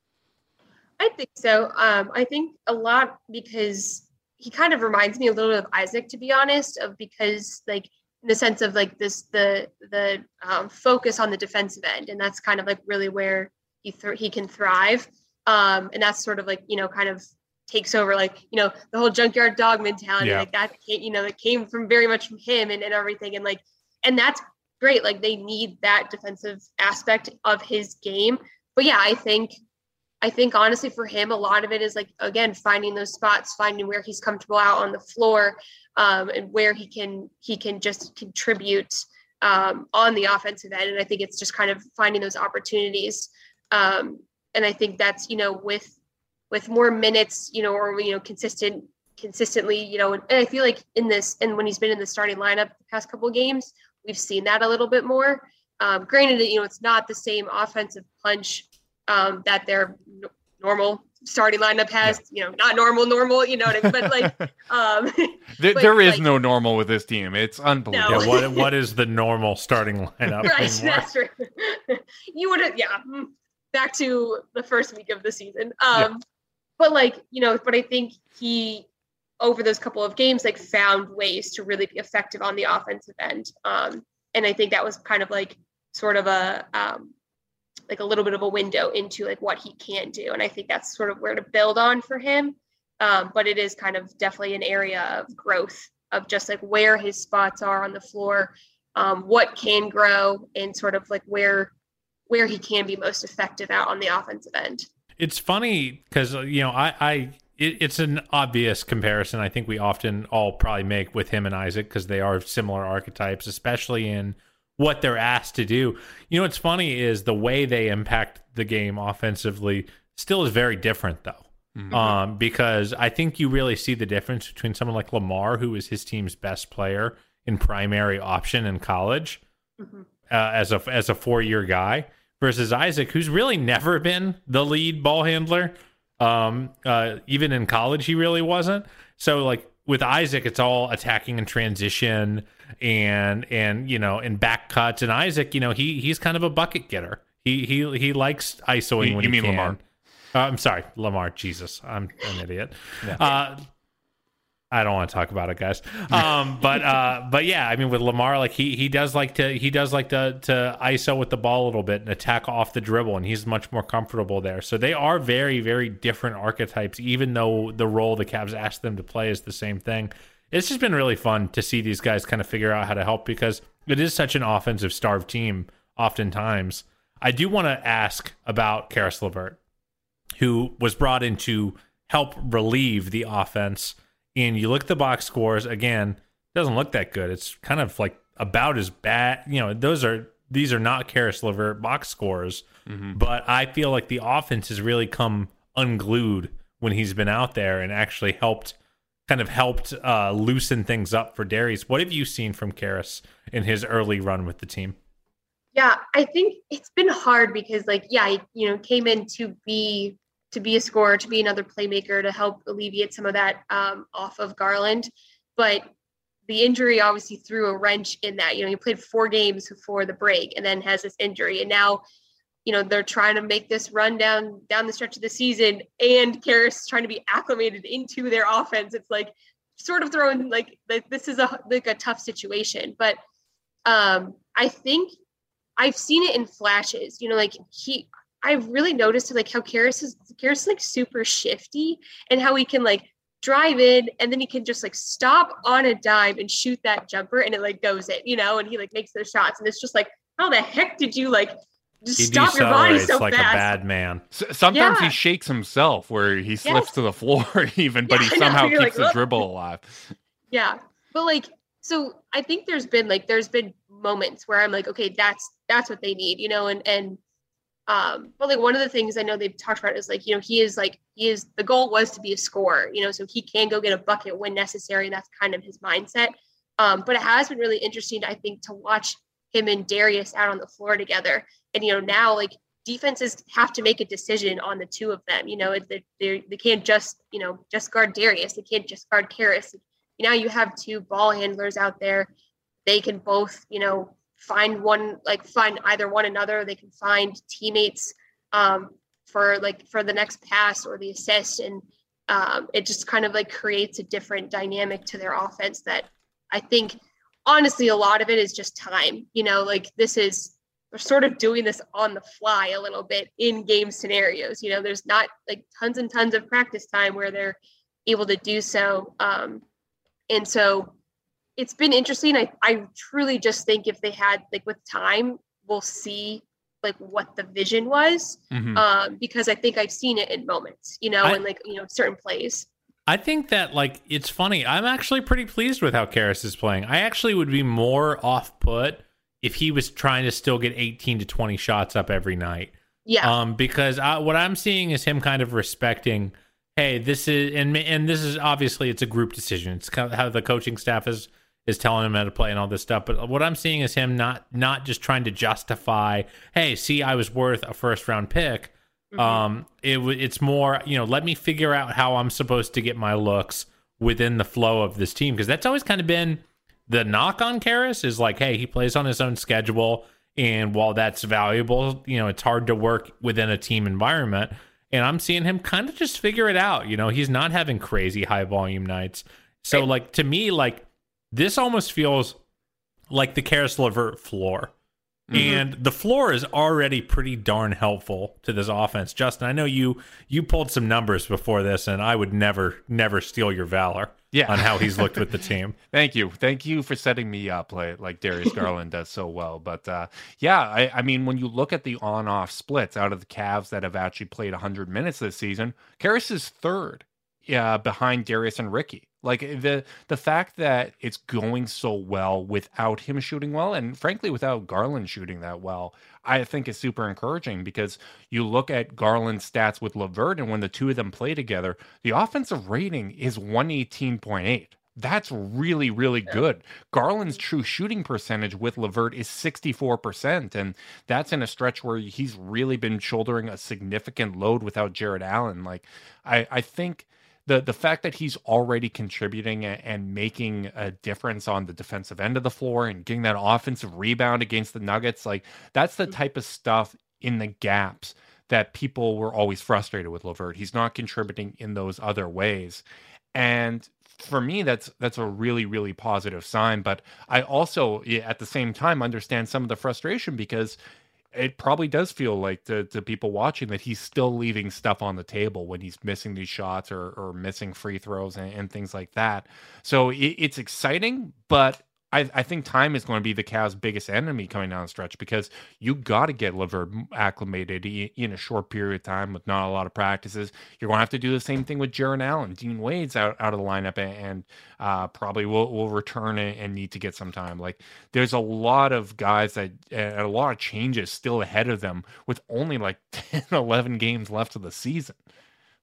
I think so. Um, I think a lot because he kind of reminds me a little bit of Isaac, to be honest, of because like in the sense of like this the the um, focus on the defensive end, and that's kind of like really where he th- he can thrive. Um, and that's sort of like you know kind of takes over like you know the whole junkyard dog mentality yeah. like that you know that came from very much from him and, and everything and like and that's great like they need that defensive aspect of his game but yeah i think I think honestly for him, a lot of it is like again finding those spots, finding where he's comfortable out on the floor, um, and where he can he can just contribute um, on the offensive end. And I think it's just kind of finding those opportunities. Um, and I think that's you know with with more minutes, you know, or you know consistent consistently, you know, and, I feel like in this and when he's been in the starting lineup the past couple games, we've seen that a little bit more. Um, granted, you know, it's not the same offensive punch um, that their normal starting lineup has. Yeah. You know, not normal, normal. You know what I mean? But like, um, there, but there is like, no normal with this team. It's unbelievable. No. Yeah, what what is the normal starting lineup? right, that's true. you would have, yeah. Mm, back to the first week of the season. Um, yeah. but like you know, but I think he over those couple of games like found ways to really be effective on the offensive end. Um, and I think that was kind of like sort of a um, like a little bit of a window into like what he can do and i think that's sort of where to build on for him. Um, but it is kind of definitely an area of growth of just like where his spots are on the floor um, what can grow and sort of like where where he can be most effective out on the offensive end. It's funny because uh, you know i i it, it's an obvious comparison i think we often all probably make with him and isaac because they are similar archetypes especially in what they're asked to do. You know what's funny is the way they impact the game offensively still is very different though. Mm-hmm. Um, because I think you really see the difference between someone like Lamar, who is his team's best player in primary option in college, mm-hmm. uh, as a as a four year guy, versus Isaac, who's really never been the lead ball handler. Um, uh, even in college, he really wasn't. So like with Isaac, it's all attacking and transition and and you know and back cuts. And Isaac, you know, he he's kind of a bucket getter. He he he likes isoing you, when you he mean can. Lamar? Uh, I'm sorry, Lamar. Jesus, I'm an idiot. Yeah. Uh, I don't want to talk about it, guys. Um, but uh, but yeah, I mean, with Lamar, like he he does like to he does like to to ISO with the ball a little bit and attack off the dribble, and he's much more comfortable there. So they are very very different archetypes, even though the role the Cavs asked them to play is the same thing. It's just been really fun to see these guys kind of figure out how to help because it is such an offensive starved team. Oftentimes, I do want to ask about Caris LeVert, who was brought in to help relieve the offense and you look at the box scores again, doesn't look that good. It's kind of like about as bad. You know, those are these are not Caris LeVert box scores, mm-hmm. but I feel like the offense has really come unglued when he's been out there and actually helped kind of helped uh, loosen things up for Darius. What have you seen from Caris in his early run with the team? Yeah, I think it's been hard because like yeah, he, you know, came in to be to be a scorer, to be another playmaker, to help alleviate some of that um, off of Garland. But the injury obviously threw a wrench in that. You know, he played four games before the break and then has this injury. And now, you know, they're trying to make this run down down the stretch of the season and Caris trying to be acclimated into their offense. It's like sort of throwing like, like this is a like a tough situation. But um I think I've seen it in flashes. You know, like he I've really noticed like how Caris is Caris is like super shifty and how he can like drive in and then he can just like stop on a dime and shoot that jumper and it like goes in, you know, and he like makes those shots and it's just like how the heck did you like just he stop your body so like fast. a bad man. sometimes yeah. he shakes himself where he slips yes. to the floor even, but yeah, he somehow keeps like, the dribble alive. Yeah. But like so I think there's been like there's been moments where I'm like, okay, that's that's what they need, you know, and and Um, but like one of the things I know they've talked about is like, you know, he is like, he is the goal was to be a scorer, you know, so he can go get a bucket when necessary. And that's kind of his mindset. Um, but it has been really interesting, I think, to watch him and Darius out on the floor together. And, you know, now like defenses have to make a decision on the two of them. You know, they, they, can't just, you know, just guard Darius. They can't just guard Caris. Now you have two ball handlers out there. They can both, you know, find one like find either one another. They can find teammates um, for like for the next pass or the assist. And um, it just kind of like creates a different dynamic to their offense that i think honestly a lot of it is just time. You know like this is we're sort of doing this on the fly a little bit in game scenarios. You know there's not like tons and tons of practice time where they're able to do so. Um, and so it's been interesting. I, I truly just think if they had like with time, we'll see like what the vision was. Mm-hmm. Um, because I think I've seen it in moments, you know, I, and like, you know, certain plays. I think that like it's funny. I'm actually pretty pleased with how Caris is playing. I actually would be more off put if he was trying to still get 18 to 20 shots up every night. Yeah. Um, because I, what I'm seeing is him kind of respecting, hey, this is and and this is obviously it's a group decision. It's kind of how the coaching staff is is telling him how to play and all this stuff. But what I'm seeing is him not not just trying to justify, hey, see, I was worth a first round pick. Mm-hmm. Um, it it's more, you know, let me figure out how I'm supposed to get my looks within the flow of this team because that's always kind of been the knock on Caris is like, hey, he plays on his own schedule, and while that's valuable, you know, it's hard to work within a team environment. And I'm seeing him kind of just figure it out. You know, he's not having crazy high volume nights. So, like to me, like this almost feels like the Caris LeVert floor. Mm-hmm. And the floor is already pretty darn helpful to this offense. Justin, I know you you pulled some numbers before this, and I would never never steal your valor yeah. on how he's looked with the team. Thank you, thank you for setting me up like, like Darius Garland does so well. But uh, yeah, I, I mean, when you look at the on-off splits out of the Cavs that have actually played 100 minutes this season, Caris is third uh, behind Darius and Ricky. Like eh, the the fact that it's going so well without him shooting well, and frankly without Garland shooting that well, I think is super encouraging because you look at Garland's stats with LeVert, and when the two of them play together, the offensive rating is one eighteen point eight. That's really, really good. Garland's true shooting percentage with LeVert is 64%. And that's in a stretch where he's really been shouldering a significant load without Jarrett Allen. Like, I, I think the the fact that he's already contributing and making a difference on the defensive end of the floor and getting that offensive rebound against the Nuggets, like that's the mm. type of stuff in the gaps that people were always frustrated with LeVert. He's not contributing in those other ways. And for me that's that's a really really positive sign but i also at the same time understand some of the frustration because it probably does feel like to, to people watching that he's still leaving stuff on the table when he's missing these shots or, or missing free throws and, and things like that. So it, it's exciting, but I, I, think time is going to be the Cavs' biggest enemy coming down the stretch because you got to get LeVert acclimated in a short period of time with not a lot of practices. You're going to have to do the same thing with Jarrett Allen. Dean Wade's out, out of the lineup and uh, probably will, will return and need to get some time. Like there's a lot of guys that a lot of changes still ahead of them with only like 10, 11 games left of the season.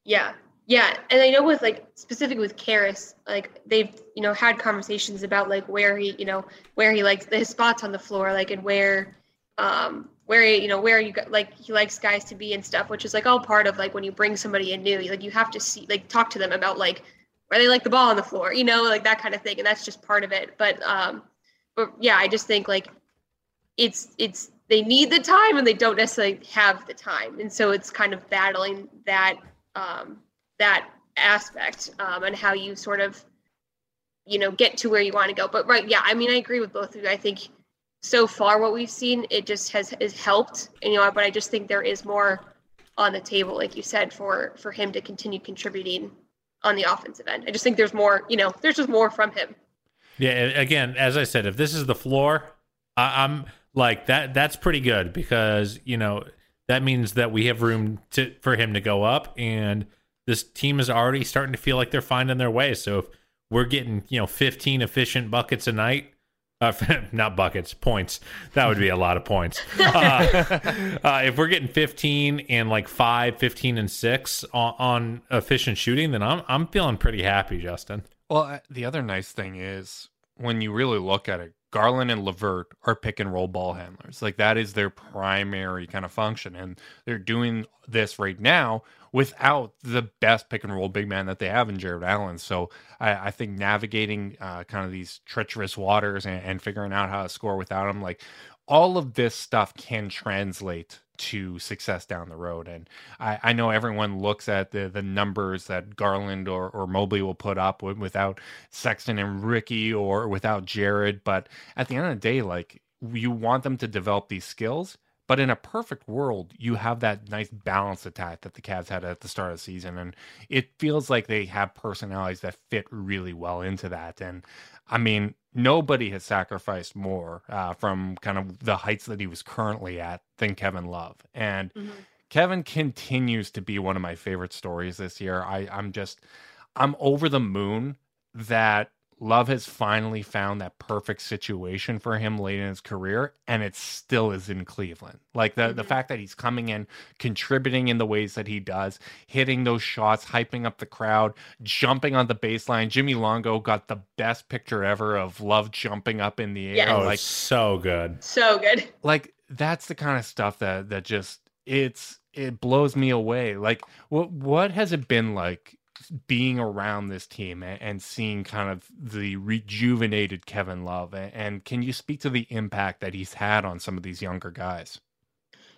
Yeah, yeah, and I know with like specifically with Caris, like they've you know had conversations about like where he you know where he likes his spots on the floor, like and where um where you know where you like he likes guys to be and stuff, which is like all part of like when you bring somebody in new, like you have to see like talk to them about like where they like the ball on the floor, you know, like that kind of thing, and that's just part of it. But um, but yeah, I just think like it's it's they need the time and they don't necessarily have the time, and so it's kind of battling that um that aspect um, and how you sort of you know get to where you want to go. But right yeah i mean i agree with both of you. I think so far what we've seen it just has has helped you know but i just think there is more on the table like you said for for him to continue contributing on the offensive end. I just think there's more you know there's just more from him. Yeah again as i said if this is the floor I, i'm like that that's pretty good because you know that means that we have room to for him to go up and this team is already starting to feel like they're finding their way. So if we're getting, you know, 15 efficient buckets a night, uh, not buckets, points. That would be a lot of points. Uh, uh, if we're getting 15 and like 5, 15 and 6 on, on, efficient shooting, then I'm I'm feeling pretty happy, Justin. Well, uh, the other nice thing is when you really look at it, Garland and LeVert are pick and roll ball handlers. Like that is their primary kind of function. And they're doing this right now without the best pick and roll big man that they have in Jarrett Allen. So I, I think navigating uh, kind of these treacherous waters and, and figuring out how to score without him, like all of this stuff can translate to success down the road. And I, I, know everyone looks at the the numbers that Garland or, or Mobley will put up with, without Sexton and Ricky or without Jarrett. But at the end of the day, like you want them to develop these skills. But in a perfect world, you have that nice balanced attack that the Cavs had at the start of the season. And it feels like they have personalities that fit really well into that. And I mean, nobody has sacrificed more uh, from kind of the heights that he was currently at than Kevin Love. And mm-hmm. Kevin continues to be one of my favorite stories this year. I, I'm just, I'm over the moon that Love has finally found that perfect situation for him late in his career, and it still is in Cleveland. Like the, mm-hmm. the fact that he's coming in, contributing in the ways that he does, hitting those shots, hyping up the crowd, jumping on the baseline. Jimmy Longo got the best picture ever of Love jumping up in the air. Yes. Oh, like so good. So good. Like that's the kind of stuff that that just it's it blows me away. Like what what has it been like being around this team and, seeing kind of the rejuvenated Kevin Love. And, and can you speak to the impact that he's had on some of these younger guys?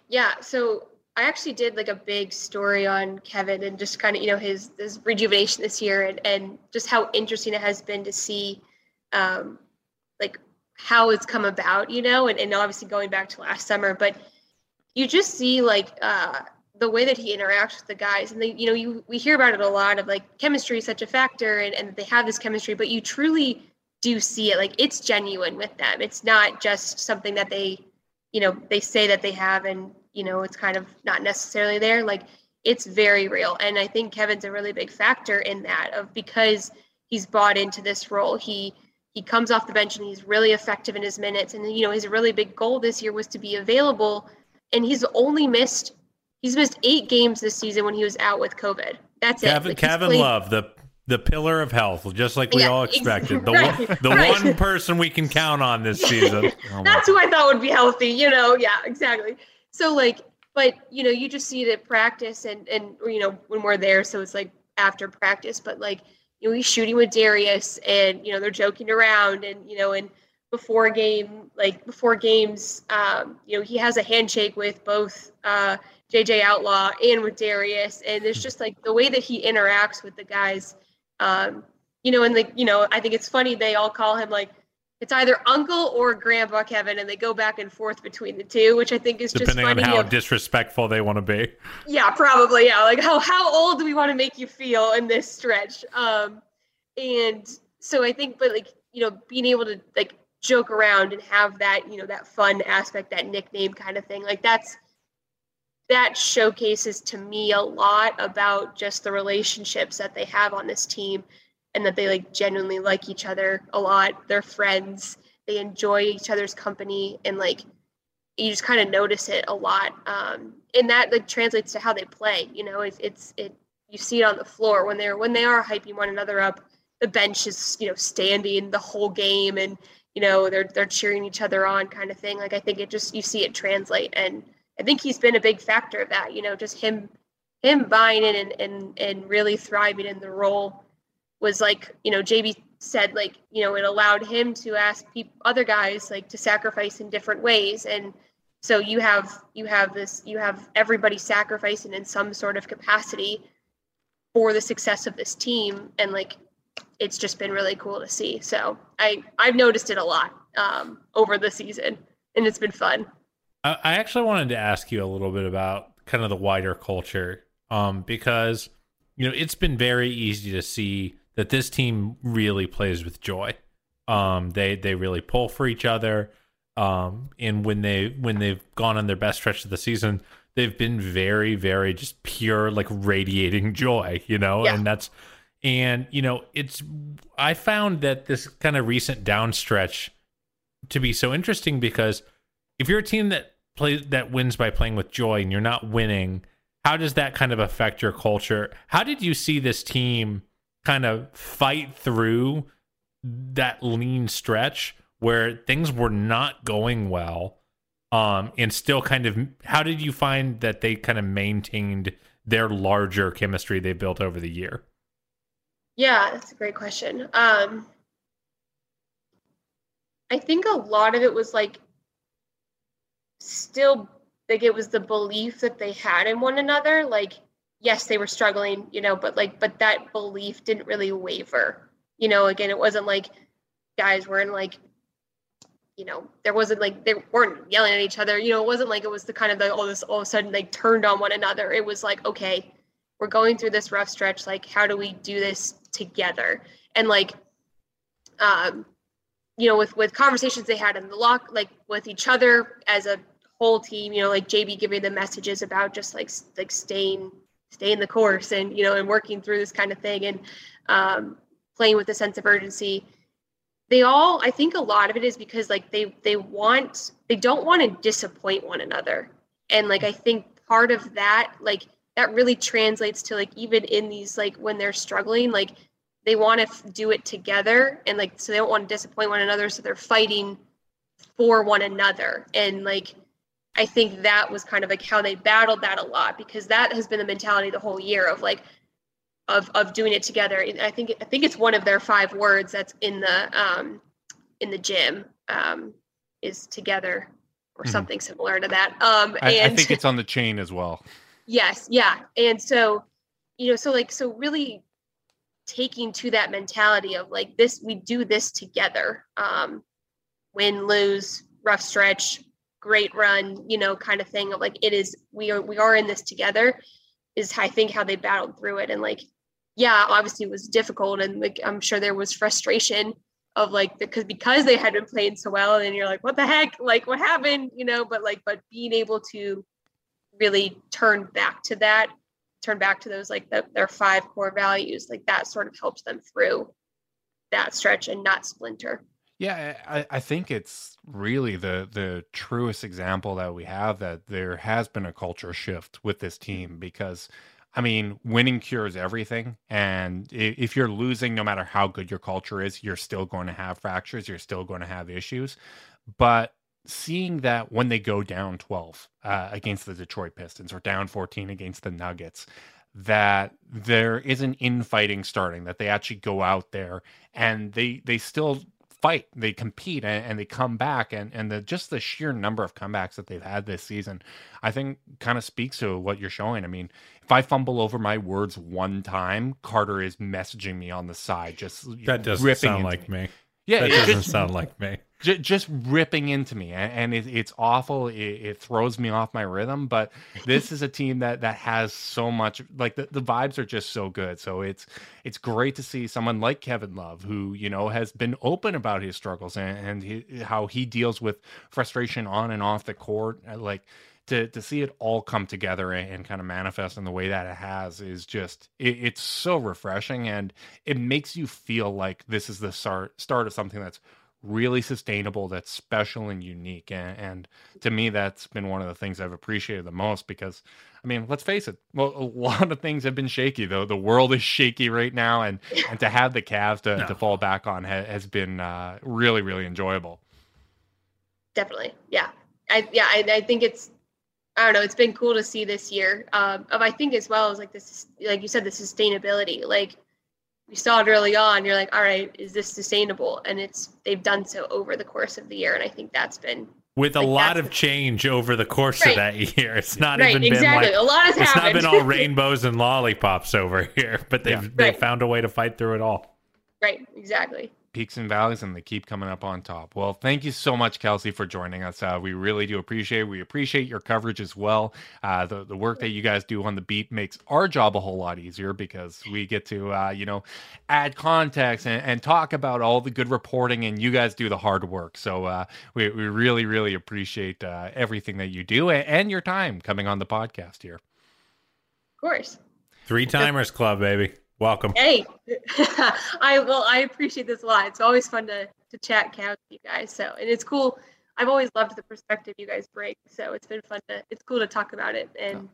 Yeah. So I actually did like a big story on Kevin and just kind of, you know, his, his rejuvenation this year and, and just how interesting it has been to see um, like how it's come about, you know, and, and obviously going back to last summer, but you just see like uh, the way that he interacts with the guys. And they you know you we hear about it a lot of like chemistry is such a factor and, and they have this chemistry but you truly do see it. Like it's genuine with them. It's not just something that they you know they say that they have and you know it's kind of not necessarily there. Like it's very real. And i think kevin's a really big factor in that of because he's bought into this role. He he comes off the bench and he's really effective in his minutes. And you know his really big goal this year was to be available and he's only missed He's missed eight games this season when he was out with COVID. That's Kevin, it. Like Kevin played... Love, the the pillar of health, just like we yeah, all expected. The right, one, the right. one person we can count on this season. Oh That's who I thought would be healthy. You know, yeah, exactly. So like, but you know, you just see it at practice, and and you know when we're there, so it's like after practice. But like, you know, he's shooting with Darius, and you know they're joking around, and you know, and before game, like before games, um, you know, he has a handshake with both. Uh, JJ Outlaw and with Darius. And it's just like the way that he interacts with the guys. Um, you know, and like, you know, I think it's funny they all call him like it's either uncle or grandpa Kevin, and they go back and forth between the two, which I think is depending just depending on how disrespectful they want to be. Yeah, probably. Yeah, like how how old do we want to make you feel in this stretch? Um, and so I think, but like you know, being able to like joke around and have that you know that fun aspect, that nickname kind of thing, like that's that showcases to me a lot about just the relationships that they have on this team and that they like genuinely like each other a lot. They're friends. They enjoy each other's company and like you just kind of notice it a lot. Um, and that like translates to how they play. You know, it's it's it you see it on the floor when they're when they are hyping one another up. The bench is you know standing the whole game and you know they're they're cheering each other on kind of thing. Like I think it just you see it translate and I think he's been a big factor of that. You know, just him him buying in and and and really thriving in the role was like you know JB said like you know it allowed him to ask people, other guys like to sacrifice in different ways. And so you have you have this you have everybody sacrificing in some sort of capacity for the success of this team. And like it's just been really cool to see. So i i've noticed it a lot um, over the season and it's been fun I actually wanted to ask you a little bit about kind of the wider culture, um, because you know it's been very easy to see that this team really plays with joy. Um, they they really pull for each other, um, and when they when they've gone on their best stretch of the season, they've been very very just pure like radiating joy, you know, yeah. and that's and you know it's I found that this kind of recent downstretch to be so interesting because if you're a team that plays that wins by playing with joy and you're not winning, how does that kind of affect your culture? How did you see this team kind of fight through that lean stretch where things were not going well? Um, and still kind of how did you find that they kind of maintained their larger chemistry they built over the year? Yeah, that's a great question. Um, I think a lot of it was like still like it was the belief that they had in one another. Like, yes, they were struggling, you know, but like, but that belief didn't really waver. You know, again, it wasn't like guys weren't like, you know, there wasn't like they weren't yelling at each other. You know, it wasn't like it was the kind of like all this all of a sudden they turned on one another. It was like, okay, we're going through this rough stretch. Like, how do we do this together? And like, um, you know, with with conversations they had in the lock, like with each other as a whole team, you know, like JB giving them messages about just like like staying staying the course and you know and working through this kind of thing and um, playing with a sense of urgency. They all, I think, a lot of it is because like they they want they don't want to disappoint one another, and like I think part of that like that really translates to like even in these like when they're struggling like they want to f- do it together and like so they don't want to disappoint one another so they're fighting for one another and like i think that was kind of like how they battled that a lot because that has been the mentality the whole year of like of of doing it together and i think i think it's one of their five words that's in the um in the gym um is together or Mhm. something similar to that um I, I think it's on the chain as well. Yes, yeah. And so, you know, so like so really taking to that mentality of like this we do this together. Um win, lose, rough stretch, great run, you know, kind of thing of like it is we are we are in this together is I think how they battled through it. And like yeah, obviously it was difficult and like I'm sure there was frustration of like because because they had been playing so well and you're like what the heck? Like what happened? You know but like but being able to really turn back to that turn back to those like the, their five core values like that sort of helps them through that stretch and not splinter Yeah, I, I think it's really the the truest example that we have that there has been a culture shift with this team because I mean, winning cures everything. And if you're losing, no matter how good your culture is, you're still going to have fractures, you're still going to have issues. But seeing that when they go down 12 uh, against the Detroit Pistons or down 14 against the Nuggets, that there is an infighting starting, that they actually go out there and they they still fight, they compete, and, and they come back, and and the just the sheer number of comebacks that they've had this season, I think, kind of speaks to what you're showing. I mean, if I fumble over my words one time, Carter is messaging me on the side, just That doesn't sound like me. Yeah, That doesn't just- sound like me. J- just ripping into me and, and it, it's awful. It, it throws me off my rhythm but this is a team that that has so much like the, the vibes are just so good. So it's it's great to see someone like kevin love who you know has been open about his struggles and, and he, how he deals with frustration on and off the court. Uh, like to to see it all come together and, and kind of manifest in the way that it has is just it, it's so refreshing and it makes you feel like this is the start start of something that's really sustainable that's special and unique and, and to me that's been one of the things i've appreciated the most because i mean let's face it well a lot of things have been shaky though. The world is shaky right now and and to have the Cavs to, No. to fall back on ha- has been uh, really really enjoyable. Definitely. Yeah. I yeah i, I think it's i don't know it's been cool to see this year um of i think as well as like this like you said the sustainability. Like we saw it early on you're like all right is this sustainable and it's they've done so over the course of the year and i think that's been With a lot of change over the course Right. of that year. It's not right even exactly been a lot has it's happened not been all rainbows and lollipops over here, but they've Yeah. they've Right. found a way to fight through it all. right exactly peaks and valleys and they keep coming up on top. Well thank you so much kelsey for joining us. Uh, we really do appreciate it we appreciate your coverage as well. Uh, the, the work that you guys do on the beat makes our job a whole lot easier because we get to uh, you know add context and, and talk about all the good reporting and you guys do the hard work. So uh, we, we really really appreciate uh, everything that you do and, and your time coming on the podcast here. Of course. Three timers club, baby. Welcome. hey i well i appreciate this a lot it's always fun to to chat Cavs with you guys. So and it's cool. I've always loved the perspective you guys bring. So it's been fun to it's cool to talk about it and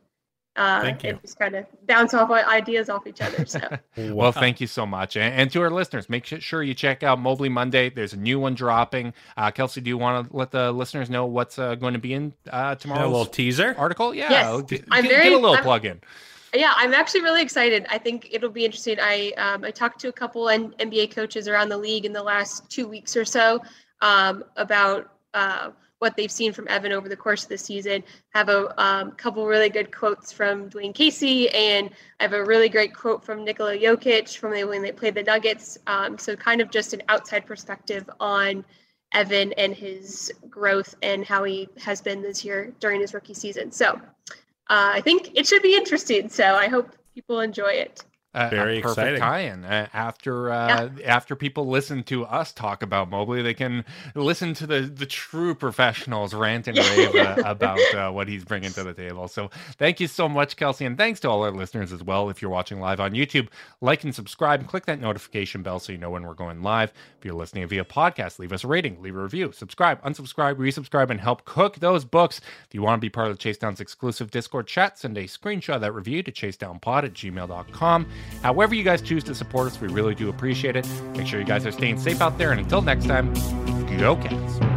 uh, Thank you. and just kind of bounce off ideas off each other. So Well, thank you so much. And, and to our listeners, make sure you check out Mobley Monday. There's a new one dropping. Uh, Kelsey, do you want to let the listeners know what's uh, going to be in uh, a tomorrow's little teaser. article? Yeah. Yes. Get, I'm get- very- get a little I'm- plug in. Yeah, I'm actually really excited. I think it'll be interesting. I um, I talked to a couple N- NBA coaches around the league in the last two weeks or so um, about uh, what they've seen from Evan over the course of the season. Have a um, couple really good quotes from Dwane Casey, and I have a really great quote from Nikola Jokic from they, when they played the Nuggets. Um, so kind of just an outside perspective on Evan and his growth and how he has been this year during his rookie season. So uh, I think it should be interesting. So I hope people enjoy it. Uh, Very a perfect exciting. tie-in. Uh, after uh, after people listen to us talk about Mobley, they can listen to the the true professionals rant and rave uh, about uh, what he's bringing to the table. So thank you so much, Kelsey, and thanks to all our listeners as well. If you're watching live on YouTube, like and subscribe, and click that notification bell so you know when we're going live. If you're listening via podcast, leave us a rating, leave a review, subscribe, unsubscribe, resubscribe, and help cook those books. If you want to be part of the Chase Down's exclusive Discord chat, send a screenshot of that review to chasedownpod at gmail.com. However, you guys choose to support us, we really do appreciate it. Make sure you guys are staying safe out there, and until next time, go Cats.